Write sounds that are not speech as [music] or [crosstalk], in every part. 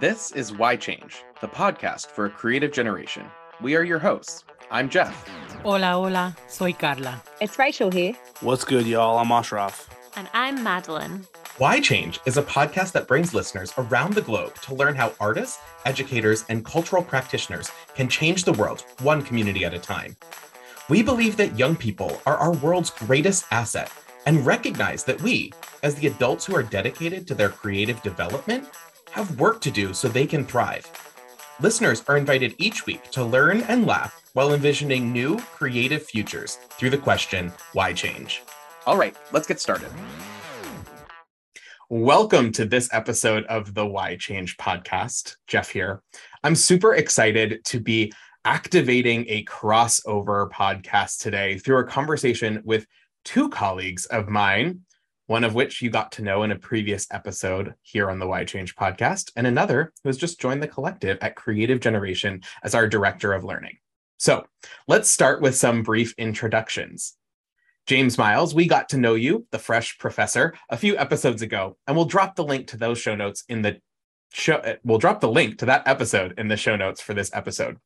This is Why Change, the podcast for a creative generation. We are your hosts. I'm Jeff. Hola, hola, soy Carla. It's Rachel here. What's good, y'all? I'm Ashraf. And I'm Madeline. Why Change is a podcast that brings listeners around the globe to learn how artists, educators, and cultural practitioners can change the world one community at a time. We believe that young people are our world's greatest asset and recognize that we, as the adults who are dedicated to their creative development, have work to do so they can thrive. Listeners are invited each week to learn and laugh while envisioning new creative futures through the question, why change? All right, let's get started. Welcome to this episode of the Why Change podcast. Jeff here. I'm super excited to be activating a crossover podcast today through a conversation with two colleagues of mine, one of which you got to know in a previous episode here on the Why Change podcast, and another who has just joined the collective at Creative Generation as our director of learning. So let's start with some brief introductions. James Miles, we got to know you, the fresh professor, a few episodes ago, and we'll drop the link to those show notes in the show. Uh, we'll drop the link to that episode in the show notes for this episode.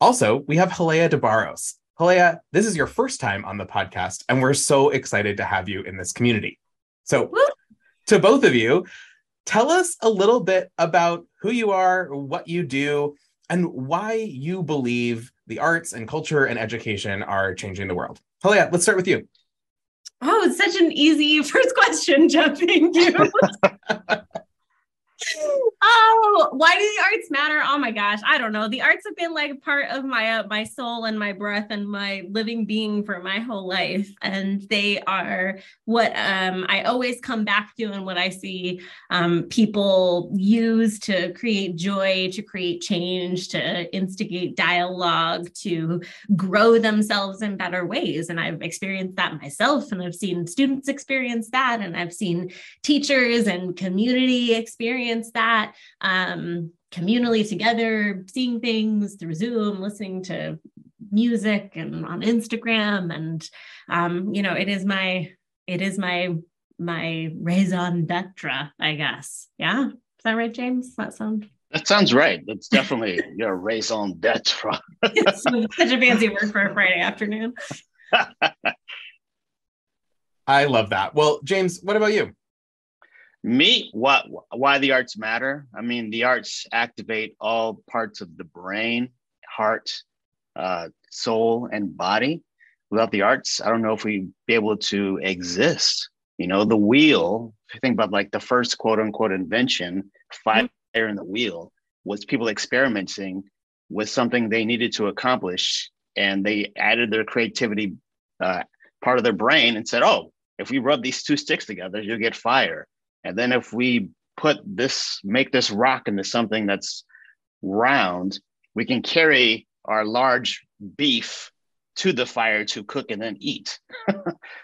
Also, we have Halea DeBarros. Halea, this is your first time on the podcast, and we're so excited to have you in this community. So, Woo! to both of you, tell us a little bit about who you are, what you do, and why you believe the arts and culture and education are changing the world. Halea, let's start with you. Oh, it's such an easy [laughs] first question, Jeff. Thank you. [laughs] oh, why do the arts matter? Oh my gosh, I don't know. The arts have been like part of my uh, my soul and my breath and my living being for my whole life, and they are what um, I always come back to and what I see um, people use to create joy, to create change, to instigate dialogue, to grow themselves in better ways. And I've experienced that myself, and I've seen students experience that, and I've seen teachers and community experience experience that um, communally together, seeing things through Zoom, listening to music and on Instagram. And, um, you know, it is my, it is my, my raison d'etre, I guess. Yeah. Is that right, James? Does that sound? That sounds right. That's definitely [laughs] your raison d'etre. it's such a fancy word for a Friday afternoon. [laughs] I love that. Well, James, what about you? Me what why the arts matter? I mean the arts activate all parts of the brain heart uh, soul and body. Without the arts i don't know if we'd be able to exist. You know the wheel if you think about like the first quote unquote invention fire in the wheel was people experimenting with something they needed to accomplish and they added their creativity uh, part of their brain and said oh if we rub these two sticks together you'll get fire and then if we put this, make this rock into something that's round, we can carry our large beef to the fire to cook and then eat. [laughs]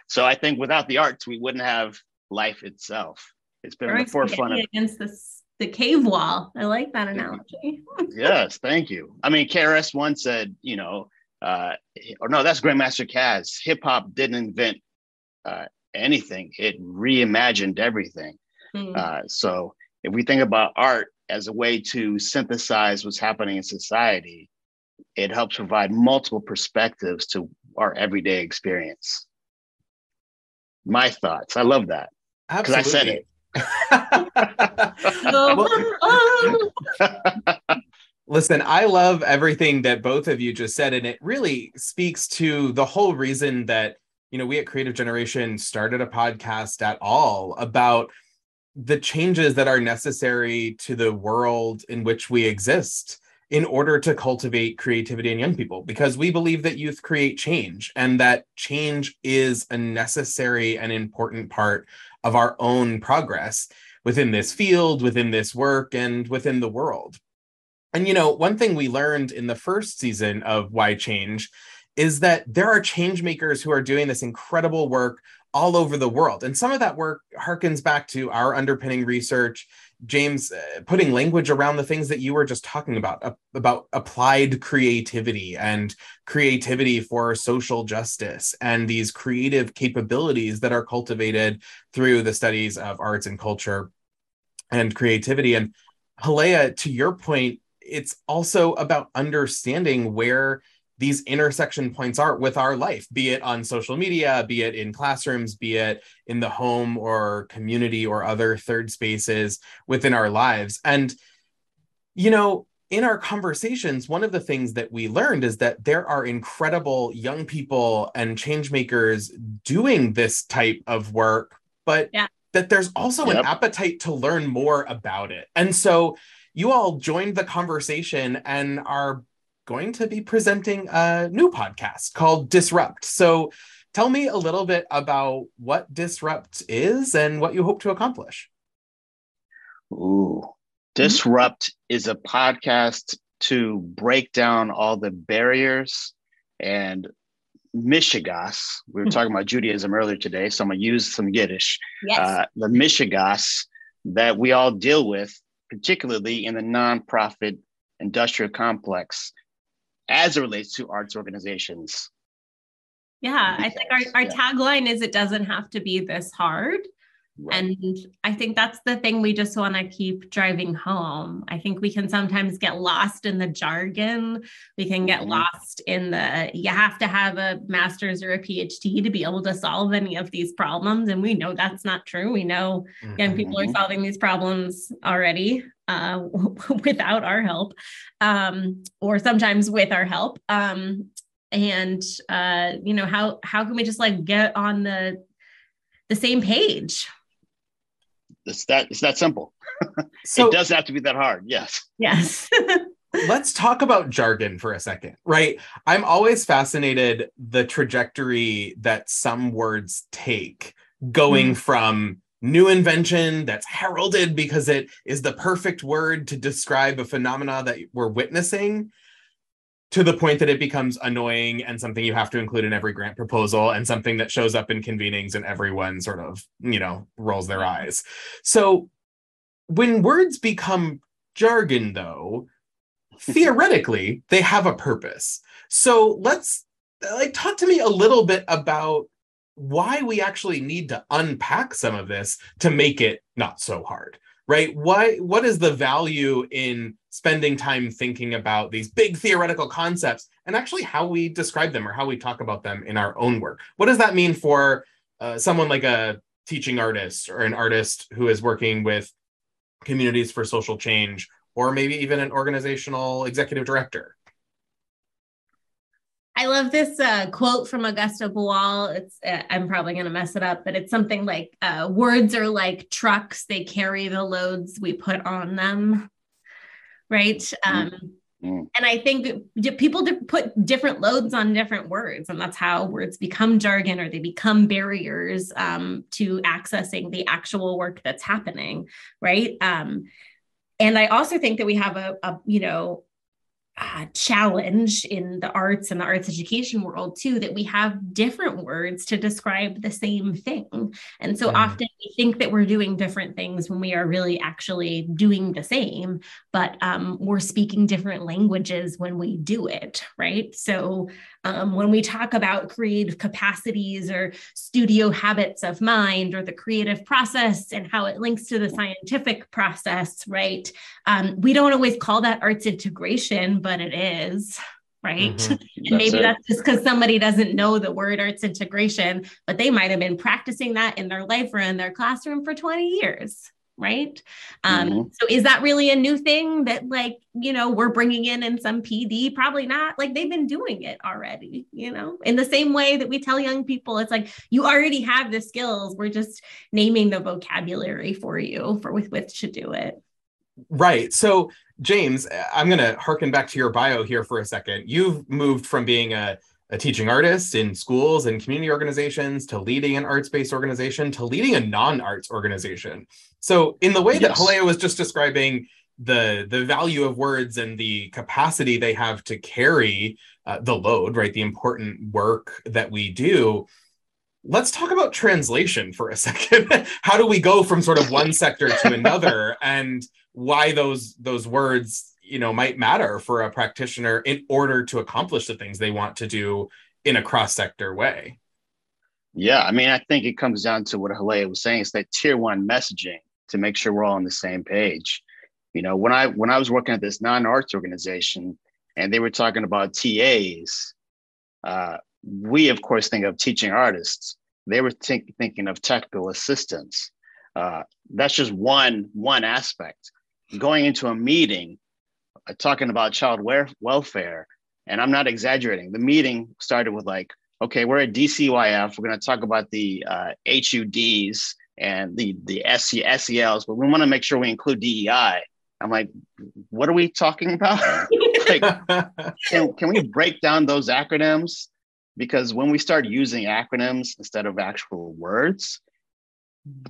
so I think without the arts, we wouldn't have life itself. It's been on the forefront of against this the cave wall. I like that analogy. [laughs] yes, thank you. I mean, KRS One said, you know, uh, or no, that's Grandmaster Caz. Hip hop didn't invent uh, anything; it reimagined everything. Mm. Uh, so if we think about art as a way to synthesize what's happening in society, it helps provide multiple perspectives to our everyday experience. My thoughts. I love that because I said it. [laughs] [laughs] Listen, I love everything that both of you just said, and it really speaks to the whole reason that you know we at Creative Generation started a podcast at all about the changes that are necessary to the world in which we exist in order to cultivate creativity in young people because we believe that youth create change and that change is a necessary and important part of our own progress within this field within this work and within the world. And you know one thing we learned in the first season of why change is that there are change makers who are doing this incredible work all over the world. And some of that work harkens back to our underpinning research, James, uh, putting language around the things that you were just talking about, uh, about applied creativity and creativity for social justice and these creative capabilities that are cultivated through the studies of arts and culture and creativity. And Halea, to your point, it's also about understanding where these intersection points are with our life, be it on social media, be it in classrooms, be it in the home or community or other third spaces within our lives. And, you know, in our conversations, one of the things that we learned is that there are incredible young people and change makers doing this type of work, but yeah. that there's also yep. an appetite to learn more about it. And so you all joined the conversation and are going to be presenting a new podcast called Disrupt. So tell me a little bit about what Disrupt is and what you hope to accomplish. Ooh, Disrupt mm-hmm. is a podcast to break down all the barriers and mishigas. We were mm-hmm. talking about Judaism earlier today, so I'm gonna use some Yiddish. Yes. Uh, the mishigas that we all deal with, particularly in the nonprofit industrial complex, as it relates to arts organizations. Yeah, I think our, our tagline is it doesn't have to be this hard. Right. And I think that's the thing we just want to keep driving home. I think we can sometimes get lost in the jargon. We can get mm-hmm. lost in the, you have to have a master's or a PhD to be able to solve any of these problems. And we know that's not true. We know mm-hmm. young people are mm-hmm. solving these problems already uh, [laughs] without our help um, or sometimes with our help. Um, and uh, you know how how can we just like get on the the same page it's that it's that simple. [laughs] So, it doesn't have to be that hard. Yes. Yes. [laughs] let's talk about jargon for a second, right? I'm always fascinated the trajectory that some words take going mm. from new invention that's heralded because it is the perfect word to describe a phenomena that we're witnessing to the point that it becomes annoying and something you have to include in every grant proposal and something that shows up in convenings and everyone sort of, you know, rolls their eyes. So when words become jargon, though, theoretically, they have a purpose. So let's like talk to me a little bit about why we actually need to unpack some of this to make it not so hard right? Why what is the value in spending time thinking about these big theoretical concepts and actually how we describe them or how we talk about them in our own work? What does that mean for uh, someone like a teaching artist or an artist who is working with communities for social change or maybe even an organizational executive director I love this uh, quote from Augusto Boal. It's uh, I'm probably going to mess it up, but it's something like uh, "Words are like trucks; they carry the loads we put on them." Right. Um, mm-hmm. And I think people put different loads on different words, and that's how words become jargon or they become barriers um, to accessing the actual work that's happening. Right. Um, and I also think that we have a, a you know uh, challenge in the arts and the arts education world too that we have different words to describe the same thing and so mm. often we think that we're doing different things when we are really actually doing the same but um, we're speaking different languages when we do it right so um, when we talk about creative capacities or studio habits of mind or the creative process and how it links to the scientific process, right? Um, we don't always call that arts integration, but it is right? Mm-hmm. [laughs] and maybe it. that's just because somebody doesn't know the word arts integration, but they might have been practicing that in their life or in their classroom for 20 years right? Um mm-hmm. so is that really a new thing that like you know we're bringing in in some pd probably not. Like they've been doing it already you know? In the same way that we tell young people it's like you already have the skills. We're just naming the vocabulary for you for with which to do it. Right. So james i'm going to harken back to your bio here for a second. You've moved from being a a teaching artist in schools and community organizations to leading an arts-based organization to leading a non-arts organization so in the way yes. that Halea was just describing the the value of words and the capacity they have to carry uh, the load right the important work that we do let's talk about translation for a [laughs] second how do we go from sort of one sector to another and why those those words you know might matter for a practitioner in order to accomplish the things they want to do in a cross sector way yeah i mean i think it comes down to what Halea was saying it's that tier one messaging to make sure we're all on the same page You know, when I when I was working at this non-arts organization and they were talking about TAs, uh, we of course think of teaching artists. They were think, thinking of technical assistants. Uh, that's just one one aspect. Going into a meeting, talking about child welfare, and I'm not exaggerating. The meeting started with like, okay, we're at DCYF. We're going to talk about the uh, HUDs and the the SELs, but we want to make sure we include DEI. I'm like, what are we talking about? [laughs] like, can, can we break down those acronyms? Because when we start using acronyms instead of actual words,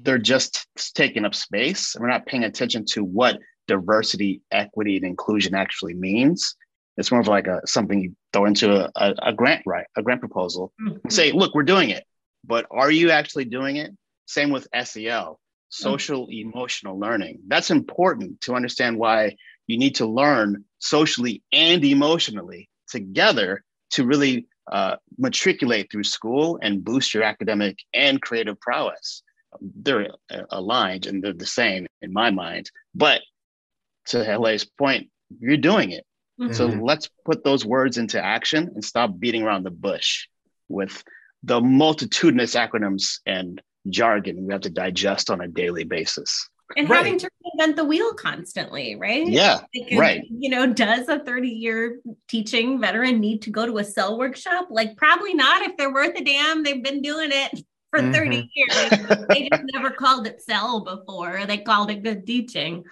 they're just taking up space. And we're not paying attention to what diversity, equity, and inclusion actually means. It's more of like a something you throw into a, a, a grant, right? A grant proposal. Mm-hmm. Say, look, we're doing it, but are you actually doing it? Same with SEL, social mm-hmm. emotional learning. That's important to understand why you need to learn socially and emotionally together to really uh, matriculate through school and boost your academic and creative prowess. They're uh, aligned and they're the same in my mind. But to Halea's point, you're doing it. Mm-hmm. So let's put those words into action and stop beating around the bush with the multitudinous acronyms and jargon we have to digest on a daily basis and right. having to reinvent the wheel constantly, right? Yeah, because, right. You know, does a 30 year teaching veteran need to go to a SEL workshop? Like, probably not if they're worth a damn. They've been doing it for mm-hmm. 30 years. they just never called it SEL before, they called it good teaching.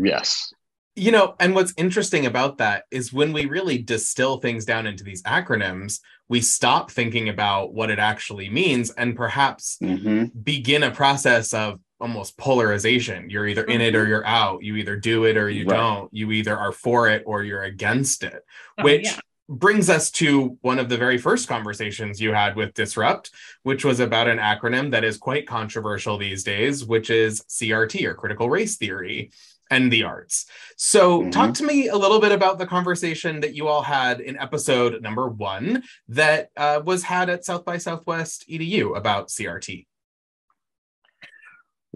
Yes. You know, and what's interesting about that is when we really distill things down into these acronyms, we stop thinking about what it actually means and perhaps mm-hmm. begin a process of almost polarization. You're either in it or mm-hmm. you're out. You either do it or you right. don't. You either are for it or you're against it, oh, which yeah. brings us to one of the very first conversations you had with Disrupt, which was about an acronym that is quite controversial these days, which is CRT or critical race theory and the arts. So, mm-hmm. talk to me a little bit about the conversation that you all had in episode number one that uh, was had at South by Southwest EDU about CRT.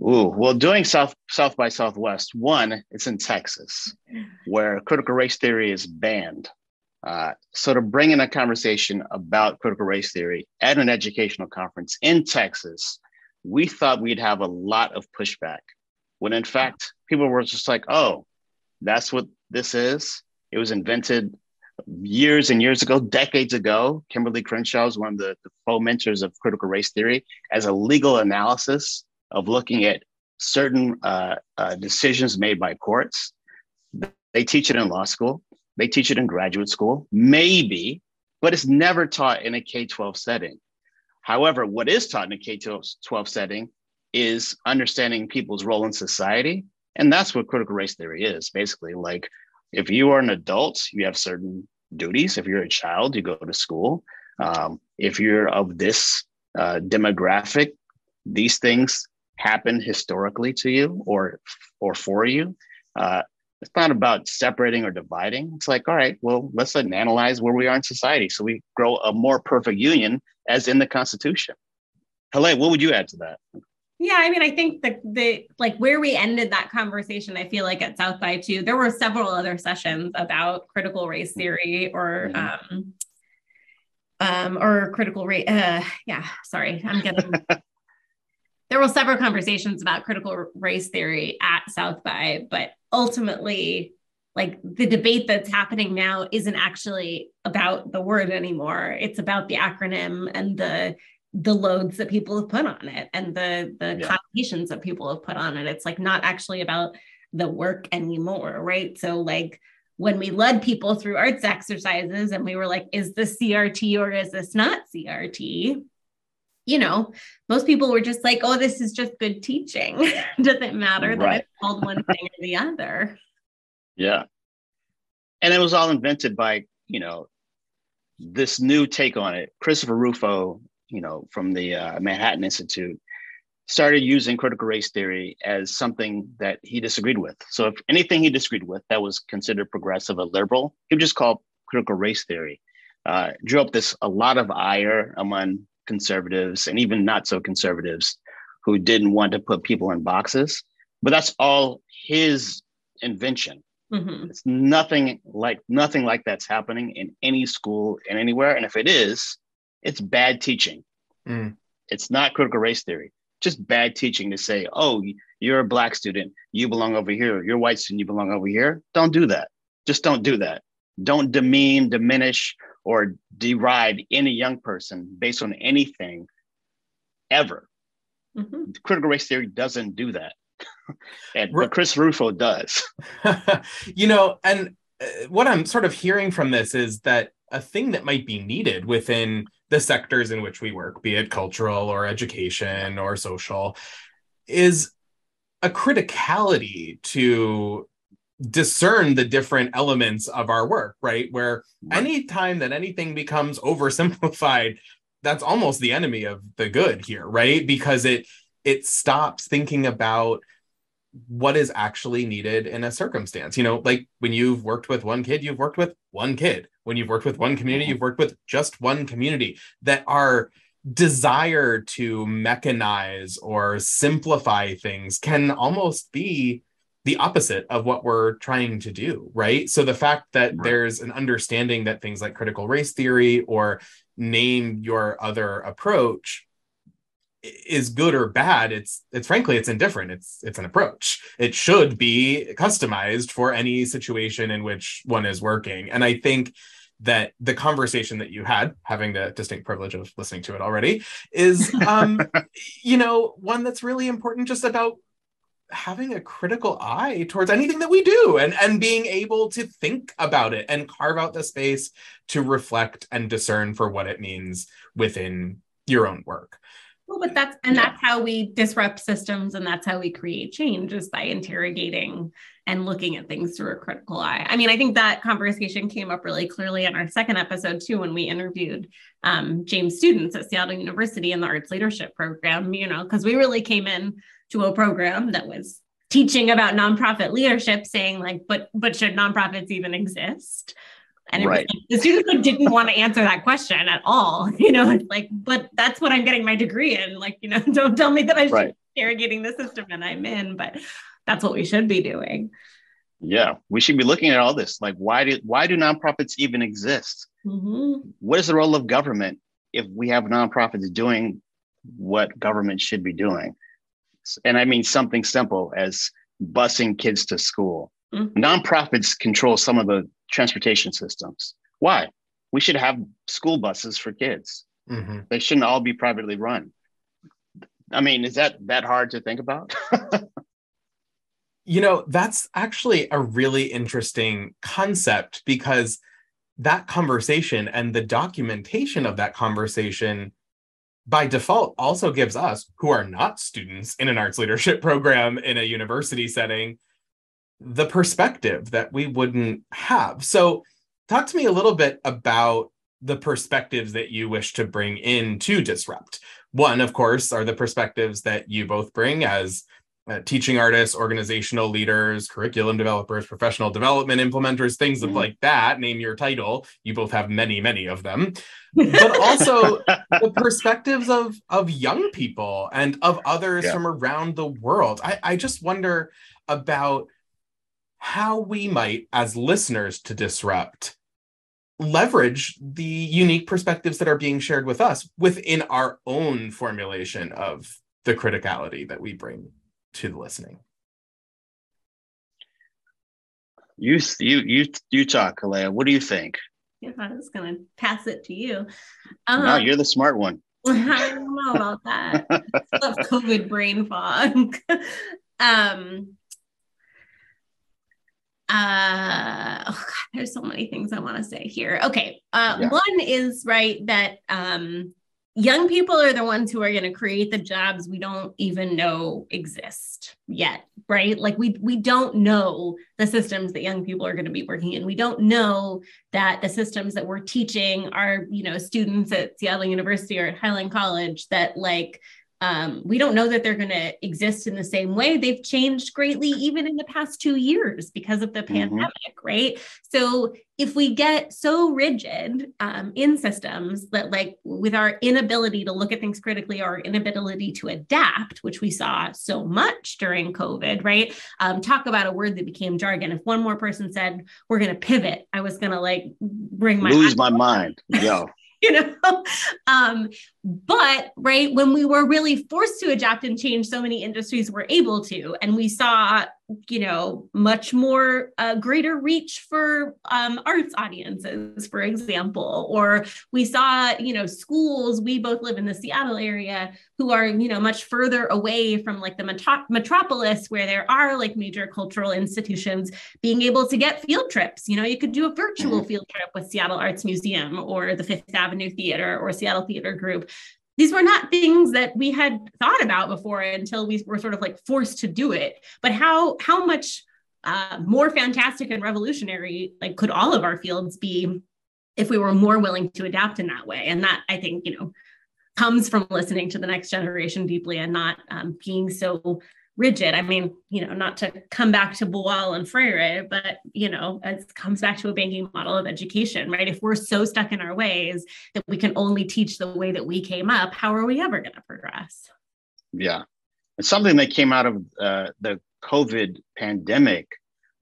Ooh, well, doing South South by Southwest, one, it's in Texas, where critical race theory is banned. Uh, so to bring in a conversation about critical race theory at an educational conference in Texas, we thought we'd have a lot of pushback. When in fact, people were just like, "Oh, that's what this is." It was invented years and years ago, decades ago. Kimberly Crenshaw is one of the, the fomenters of critical race theory as a legal analysis of looking at certain uh, uh, decisions made by courts. They teach it in law school, they teach it in graduate school, maybe, but it's never taught in a K 12 setting. However, what is taught in a K 12 setting is understanding people's role in society. And that's what critical race theory is basically. Like, if you are an adult, you have certain duties. If you're a child, you go to school. Um, if you're of this uh, demographic, these things happen historically to you or or for you. Uh, it's not about separating or dividing. It's like, all right, well, let's analyze where we are in society so we grow a more perfect union as in the Constitution. Halea, what would you add to that? Yeah, I mean, I think the the like where we ended that conversation, I feel like at South by too, there were several other sessions about critical race theory or mm-hmm. um um or critical race uh yeah, sorry, I'm getting [laughs] there were several conversations about critical race theory at South by, but ultimately, like the debate that's happening now isn't actually about the word anymore. It's about the acronym and the the loads that people have put on it and the the yeah. connotations that people have put on it. It's like not actually about the work anymore, right? So like when we led people through arts exercises and we were like, is this CRT or is this not CRT? you know, most people were just like, oh, this is just good teaching. [laughs] Doesn't matter that it's called one thing or the other. Yeah. And it was all invented by, you know, this new take on it. Christopher Rufo, you know, from the uh, Manhattan Institute, started using critical race theory as something that he disagreed with. So if anything he disagreed with that was considered progressive or liberal, he would just call critical race theory. Uh, drew up this a lot of ire among conservatives and even not so conservatives who didn't want to put people in boxes. But that's all his invention. Mhm. It's nothing like nothing like that's happening in any school and anywhere. And if it is, it's bad teaching. Mm. It's not critical race theory. Just bad teaching to say, oh, you're a black student, you belong over here. You're a white student, you belong over here. Don't do that. Just don't do that. Don't demean, diminish, or deride any young person based on anything ever. Mhm. Critical race theory doesn't do that. [laughs] and but Chris Rufo does. [laughs] [laughs] you know, and uh, what I'm sort of hearing from this is that a thing that might be needed within the sectors in which we work, be it cultural or education or social, is a criticality to discern the different elements of our work, right? Where anytime that anything becomes oversimplified, [laughs] that's almost the enemy of the good here, right? Because it it stops thinking about what is actually needed in a circumstance. You know, like when you've worked with one kid, you've worked with one kid. When you've worked with one community, you've worked with just one community that our desire to mechanize or simplify things can almost be the opposite of what we're trying to do, right? So the fact that Right. there's an understanding that things like critical race theory or name your other approach is good or bad it's it's frankly it's indifferent. It's it's an approach. It should be customized for any situation in which one is working. And i think that the conversation that you had having the distinct privilege of listening to it already is [laughs] um you know one that's really important just about having a critical eye towards anything that we do and and being able to think about it and carve out the space to reflect and discern for what it means within your own work Well, but that's and Yeah. that's how we disrupt systems and that's how we create change is by interrogating and looking at things through a critical eye. I mean, I think that conversation came up really clearly in our second episode too when we interviewed um, James students at Seattle University in the Arts Leadership Program. You know, because we really came in to a program that was teaching about nonprofit leadership, saying like, but but should nonprofits even exist? And Right. like, the students like, didn't want to answer that question at all. [laughs] You know, it's like, but that's what I'm getting my degree in. Like, you know, [laughs] don't tell me that I should Right. be interrogating the system and I'm in, but that's what we should be doing. Yeah, we should be looking at all this. Like, why do why do nonprofits even exist? Mhm. What is the role of government if we have nonprofits doing what government should be doing? And I mean something simple as busing kids to school. Mhm. Nonprofits control some of the transportation systems. Why? We should have school buses for kids. Mhm. They shouldn't all be privately run. I mean, is that that hard to think about? [laughs] You know, that's actually a really interesting concept because that conversation and the documentation of that conversation by default also gives us, who are not students in an arts leadership [laughs] program in a university setting, the perspective that we wouldn't have. So, talk to me a little bit about the perspectives that you wish to bring in to disrupt. One, of course, are the perspectives that you both bring as uh, teaching artists, organizational leaders, curriculum developers, professional development implementers, things of Mhm. like that. Name your title. You both have many, many of them. [laughs] But also the perspectives of of young people and of others Yeah. from around the world. I, I just wonder about how we might, as listeners to disrupt, leverage the unique perspectives that are being shared with us within our own formulation of the criticality that we bring to the listening. you you you you talk, Halea. What do you think? Yeah, I was gonna pass it to you. Um, no, you're the smart one. [laughs] I don't know about that. [laughs] I love COVID brain fog. [laughs] um uh oh God, there's so many things I want to say here. Okay. Uh Yeah. one is right that um young people are the ones who are going to create the jobs we don't even know exist yet right like we we don't know the systems that young people are going to be working in we don't know that the systems that we're teaching our you know students at Seattle University or at Highline College that like um, we don't know that they're going to exist in the same way. They've changed greatly even in the past two years because of the mm-hmm. pandemic, right? So if we get so rigid um, in systems that, like, with our inability to look at things critically our inability to adapt, which we saw so much during COVID, right? Um, talk about a word that became jargon. If one more person said, we're going to pivot, I was going to like bring my lose my mind. Yo. [laughs] you know um, but right when we were really forced to adapt and change so many industries were able to and we saw you know much more uh, greater reach for um, arts audiences for example or we saw you know schools we both live in the seattle area who are you know much further away from like the metro- metropolis where there are like major cultural institutions being able to get field trips you know you could do a virtual mm-hmm. field trip with seattle arts museum or the fifth avenue theater or seattle theater group these were not things that we had thought about before until we were sort of like forced to do it. But how how much uh, more fantastic and revolutionary like could all of our fields be if we were more willing to adapt in that way? And that i think you know comes from listening to the next generation deeply and not um, being so rigid. I mean, you know, not to come back to Boal and Freire, but you know, it comes back to a banking model of education, right? If we're so stuck in our ways that we can only teach the way that we came up, how are we ever going to progress? Yeah, and something that came out of uh, the COVID pandemic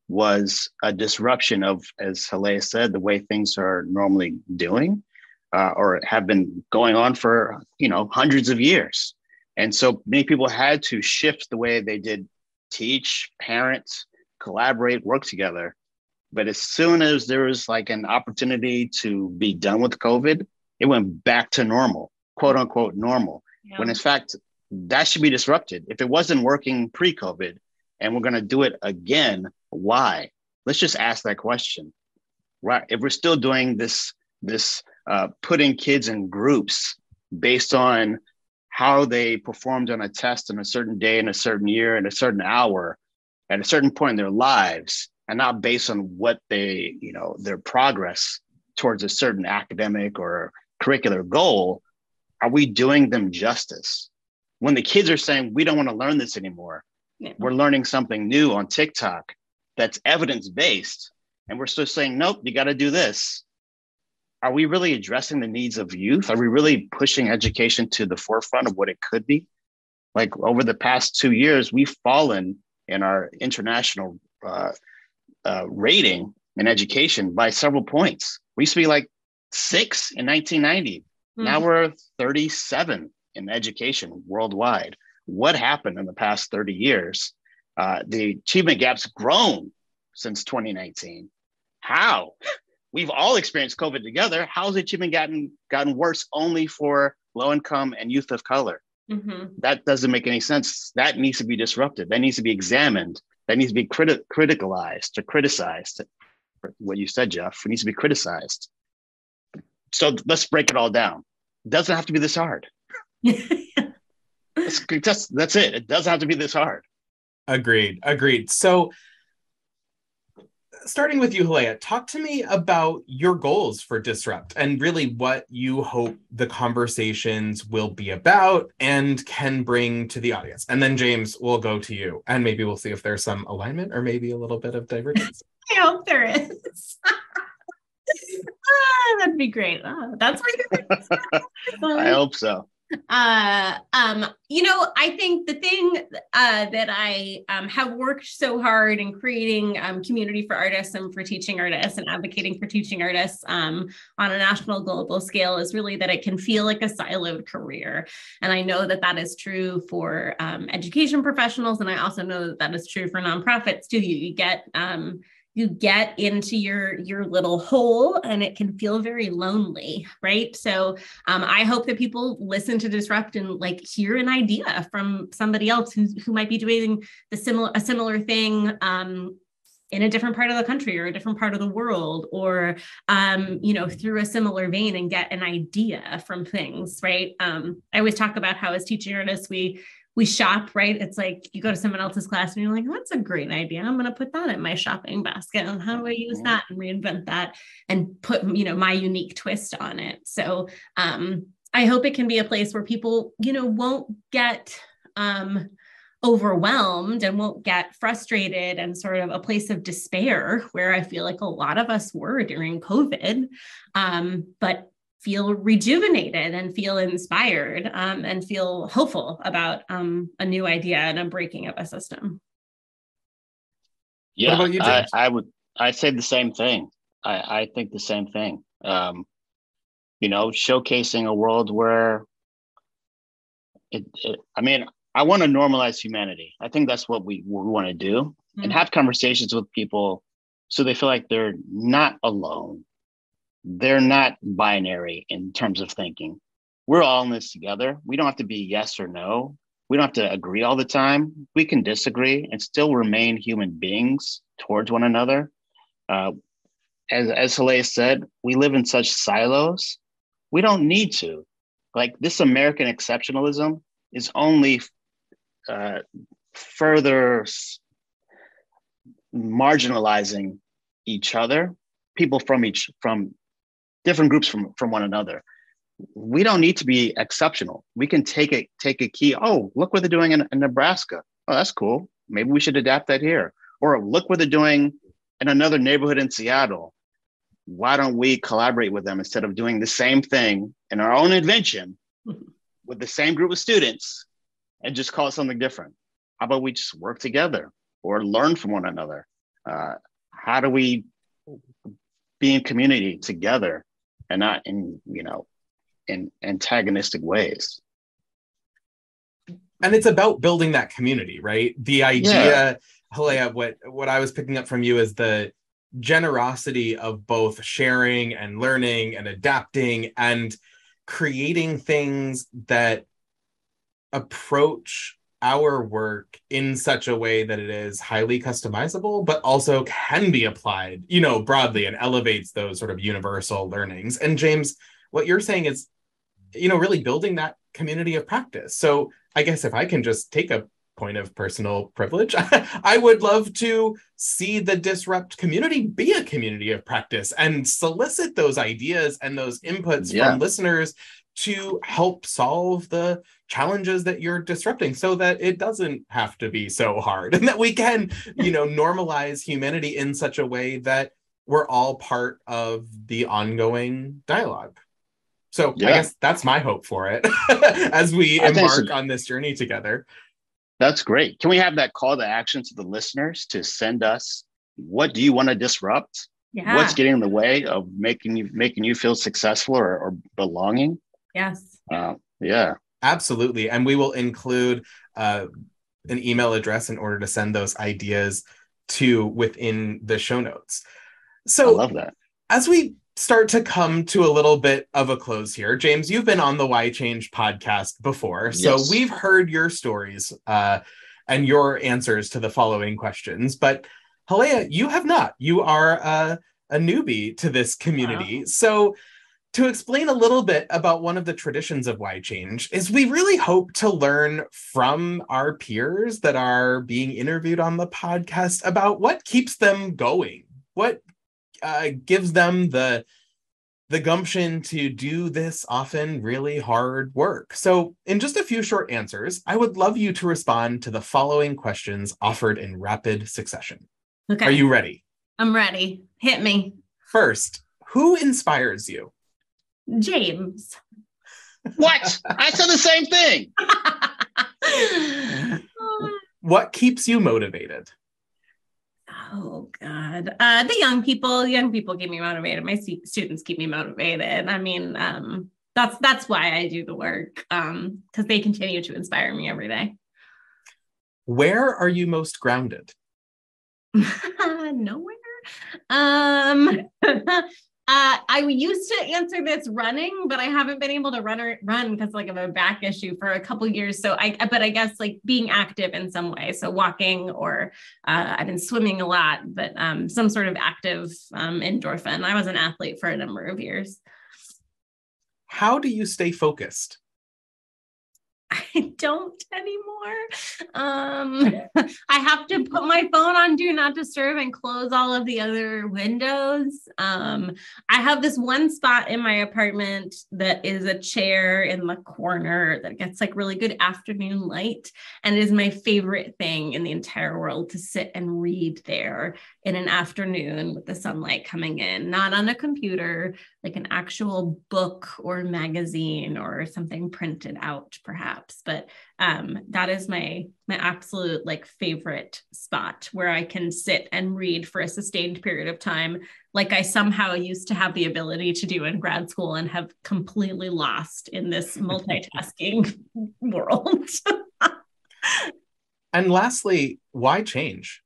was a disruption of, as Halea said, the way things are normally doing. Uh, or have been going on for you know hundreds of years and so many people had to shift the way they did teach, parent, collaborate, work together. But as soon as there was like an opportunity to be done with COVID, it went back to normal, quote unquote normal. Yeah. When in fact, that should be disrupted. If it wasn't working pre COVID and we're going to do it again, why? Let's just ask that question. Right. If we're still doing this, this uh, putting kids in groups based on how they performed on a test on a certain day in a certain year in a certain hour at a certain point in their lives and not based on what they you know their progress towards a certain academic or curricular goal are we doing them justice when the kids are saying we don't want to learn this anymore yeah. we're learning something new on tiktok that's evidence based and we're still saying nope you got to do this are we really addressing the needs of youth? Are we really pushing education to the forefront of what it could be? Like over the past two years, we've fallen in our international uh, uh, rating in education by several points. We used to be like six in 1990. Mm-hmm. Now we're 37 in education worldwide. What happened in the past 30 years? Uh, the achievement gap's grown since 2019. How? [laughs] we've all experienced COVID together. How's it even gotten gotten worse only for low income and youth of color? Mm-hmm. That doesn't make any sense. That needs to be disrupted. That needs to be examined. That needs to be criti- criticalized or criticized. What you said, Jeff, it needs to be criticized. So let's break it all down. It doesn't have to be this hard. [laughs] that's, that's, that's it. It doesn't have to be this hard. Agreed. Agreed. So starting with you, Halea, talk to me about your goals for Disrupt and really what you hope the conversations will be about and can bring to the audience. And then, James, we'll go to you and maybe we'll see if there's some alignment or maybe a little bit of divergence. [laughs] I hope there is. [laughs] ah, that'd be great. Oh, that's [laughs] my I hope so uh um you know i think the thing uh that i um have worked so hard in creating um community for artists and for teaching artists and advocating for teaching artists um on a national global scale is really that it can feel like a siloed career. And i know that that is true for um, education professionals and i also know that that is true for nonprofits too. You, you get um you get into your your little hole and it can feel very lonely right? So um, i hope that people listen to disrupt and like hear an idea from somebody else who, who might be doing the similar a similar thing um, in a different part of the country or a different part of the world or um, you know through a similar vein and get an idea from things right? Um, i always talk about how as teaching artists we we shop, right? It's like you go to someone else's class and you're like, that's a great idea. I'm going to put that in my shopping basket. And how do I use that and reinvent that and put, you know, my unique twist on it? So, um, I hope it can be a place where people, you know, won't get um, overwhelmed and won't get frustrated and sort of a place of despair where I feel like a lot of us were during COVID, um, but feel rejuvenated and feel inspired um, and feel hopeful about um, a new idea and a breaking of a system. Yeah, you, I, I, would. I say the same thing. I, I think the same thing. Um, you know, showcasing a world where it, it I mean, I want to normalize humanity. I think that's what we, we want to do mm-hmm. and have conversations with people so they feel like they're not alone. They're not binary in terms of thinking. We're all in this together. We don't have to be yes or no. We don't have to agree all the time. We can disagree and still remain human beings towards one another. Uh, as as Halea said, we live in such silos. We don't need to. Like this American exceptionalism is only uh, further marginalizing each other, people from each from different groups from from one another. We don't need to be exceptional. We can take a take a key. Oh, look what they're doing in, in Nebraska. Oh, that's cool. Maybe we should adapt that here. Or look what they're doing in another neighborhood in Seattle. Why don't we collaborate with them instead of doing the same thing in our own invention with the same group of students and just call it something different? How about we just work together or learn from one another? Uh, how do we be in community together and not in, you know, in antagonistic ways? And it's about building that community, right? The idea, yeah. what what I was picking up from you is the generosity of both sharing and learning and adapting and creating things that approach our work in such a way that it is highly customizable but also can be applied you know broadly and elevates those sort of universal learnings and james what you're saying is you know really building that community of practice so i guess if i can just take a point of personal privilege [laughs] i would love to see the disrupt community be a community of practice and solicit those ideas and those inputs yeah. from listeners to help solve the challenges that you're disrupting so that it doesn't have to be so hard [laughs] and that we can you know normalize humanity in such a way that we're all part of the ongoing dialogue. So yeah. i guess that's my hope for it [laughs] as we I embark on this journey together. That's great. Can we have that call to action to the listeners to send us what do you want to disrupt? Yeah. what's getting in the way of making you making you feel successful or, or belonging Yes. Uh, yeah. Absolutely. And we will include uh, an email address in order to send those ideas to within the show notes. So I love that. As we start to come to a little bit of a close here, James, you've been on the Why Change podcast before. So yes. we've heard your stories uh, and your answers to the following questions. But Halea, you have not. You are uh, a newbie to this community. Wow. So to explain a little bit about one of the traditions of Why Change is we really hope to learn from our peers that are being interviewed on the podcast about what keeps them going, what uh, gives them the the gumption to do this often really hard work. So, in just a few short answers, I would love you to respond to the following questions offered in rapid succession. Okay. Are you ready? I'm ready. Hit me. First, who inspires you? James. What? I said the same thing. [laughs] what keeps you motivated? Oh God, uh, the young people. Young people keep me motivated. My students keep me motivated. I mean, um, that's that's why I do the work because um, they continue to inspire me every day. Where are you most grounded? [laughs] Nowhere. Um, [laughs] Uh, I used to answer this running, but I haven't been able to run or run because like of a back issue for a couple years. So I, but I guess like being active in some way. So walking or uh, I've been swimming a lot, but um, some sort of active um, endorphin. I was an athlete for a number of years. How do you stay focused? I don't anymore. Um, [laughs] I have to put my phone on do not disturb and close all of the other windows. Um, I have this one spot in my apartment that is a chair in the corner that gets like really good afternoon light. And it is my favorite thing in the entire world to sit and read there in an afternoon with the sunlight coming in, not on a computer, like an actual book or magazine or something printed out, perhaps. But um, that is my my absolute like favorite spot where I can sit and read for a sustained period of time, like I somehow used to have the ability to do in grad school and have completely lost in this [laughs] multitasking [laughs] world. and lastly, why change?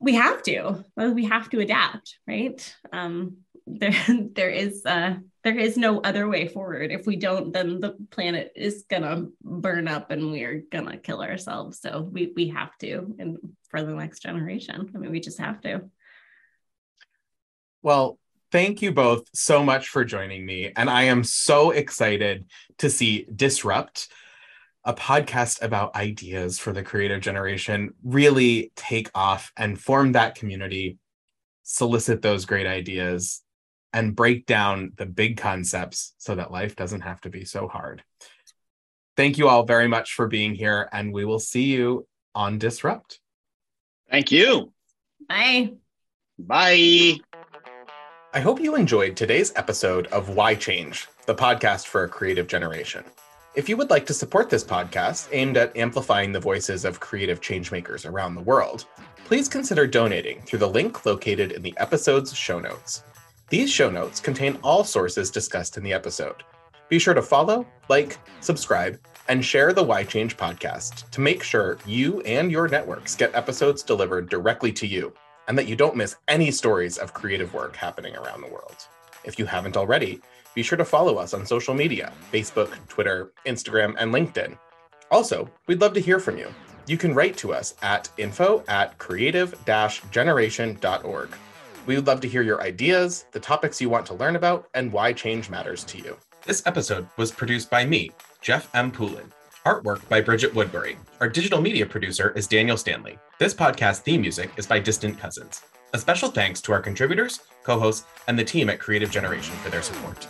we have to we have to adapt right um there [laughs] there is uh there is no other way forward. If we don't then the planet is gonna burn up and we're gonna kill ourselves. So we we have to and for the next generation. I mean we just have to. Well thank you both so much for joining me and i am so excited to see disrupt a podcast about ideas for the creative generation really take off and form that community, solicit those great ideas, and break down the big concepts so that life doesn't have to be so hard. Thank you all very much for being here, and we will see you on Disrupt. Thank you. Bye. Bye. I hope you enjoyed today's episode of Why Change, the podcast for a creative generation. If you would like to support this podcast aimed at amplifying the voices of creative changemakers around the world, please consider donating through the link located in the episode's show notes. These show notes contain all sources discussed in the episode. Be sure to follow, like, subscribe, and share the Why Change podcast to make sure you and your networks get episodes delivered directly to you and that you don't miss any stories of creative work happening around the world. If you haven't already, be sure to follow us on social media Facebook, Twitter, Instagram, and LinkedIn. Also, we'd love to hear from you. You can write to us at info at creative generation.org. We would love to hear your ideas, the topics you want to learn about, and why change matters to you. This episode was produced by me, Jeff M. Poulin. Artwork by Bridget Woodbury. Our digital media producer is Daniel Stanley. This podcast theme music is by Distant Cousins. A special thanks to our contributors, co hosts, and the team at Creative Generation for their support.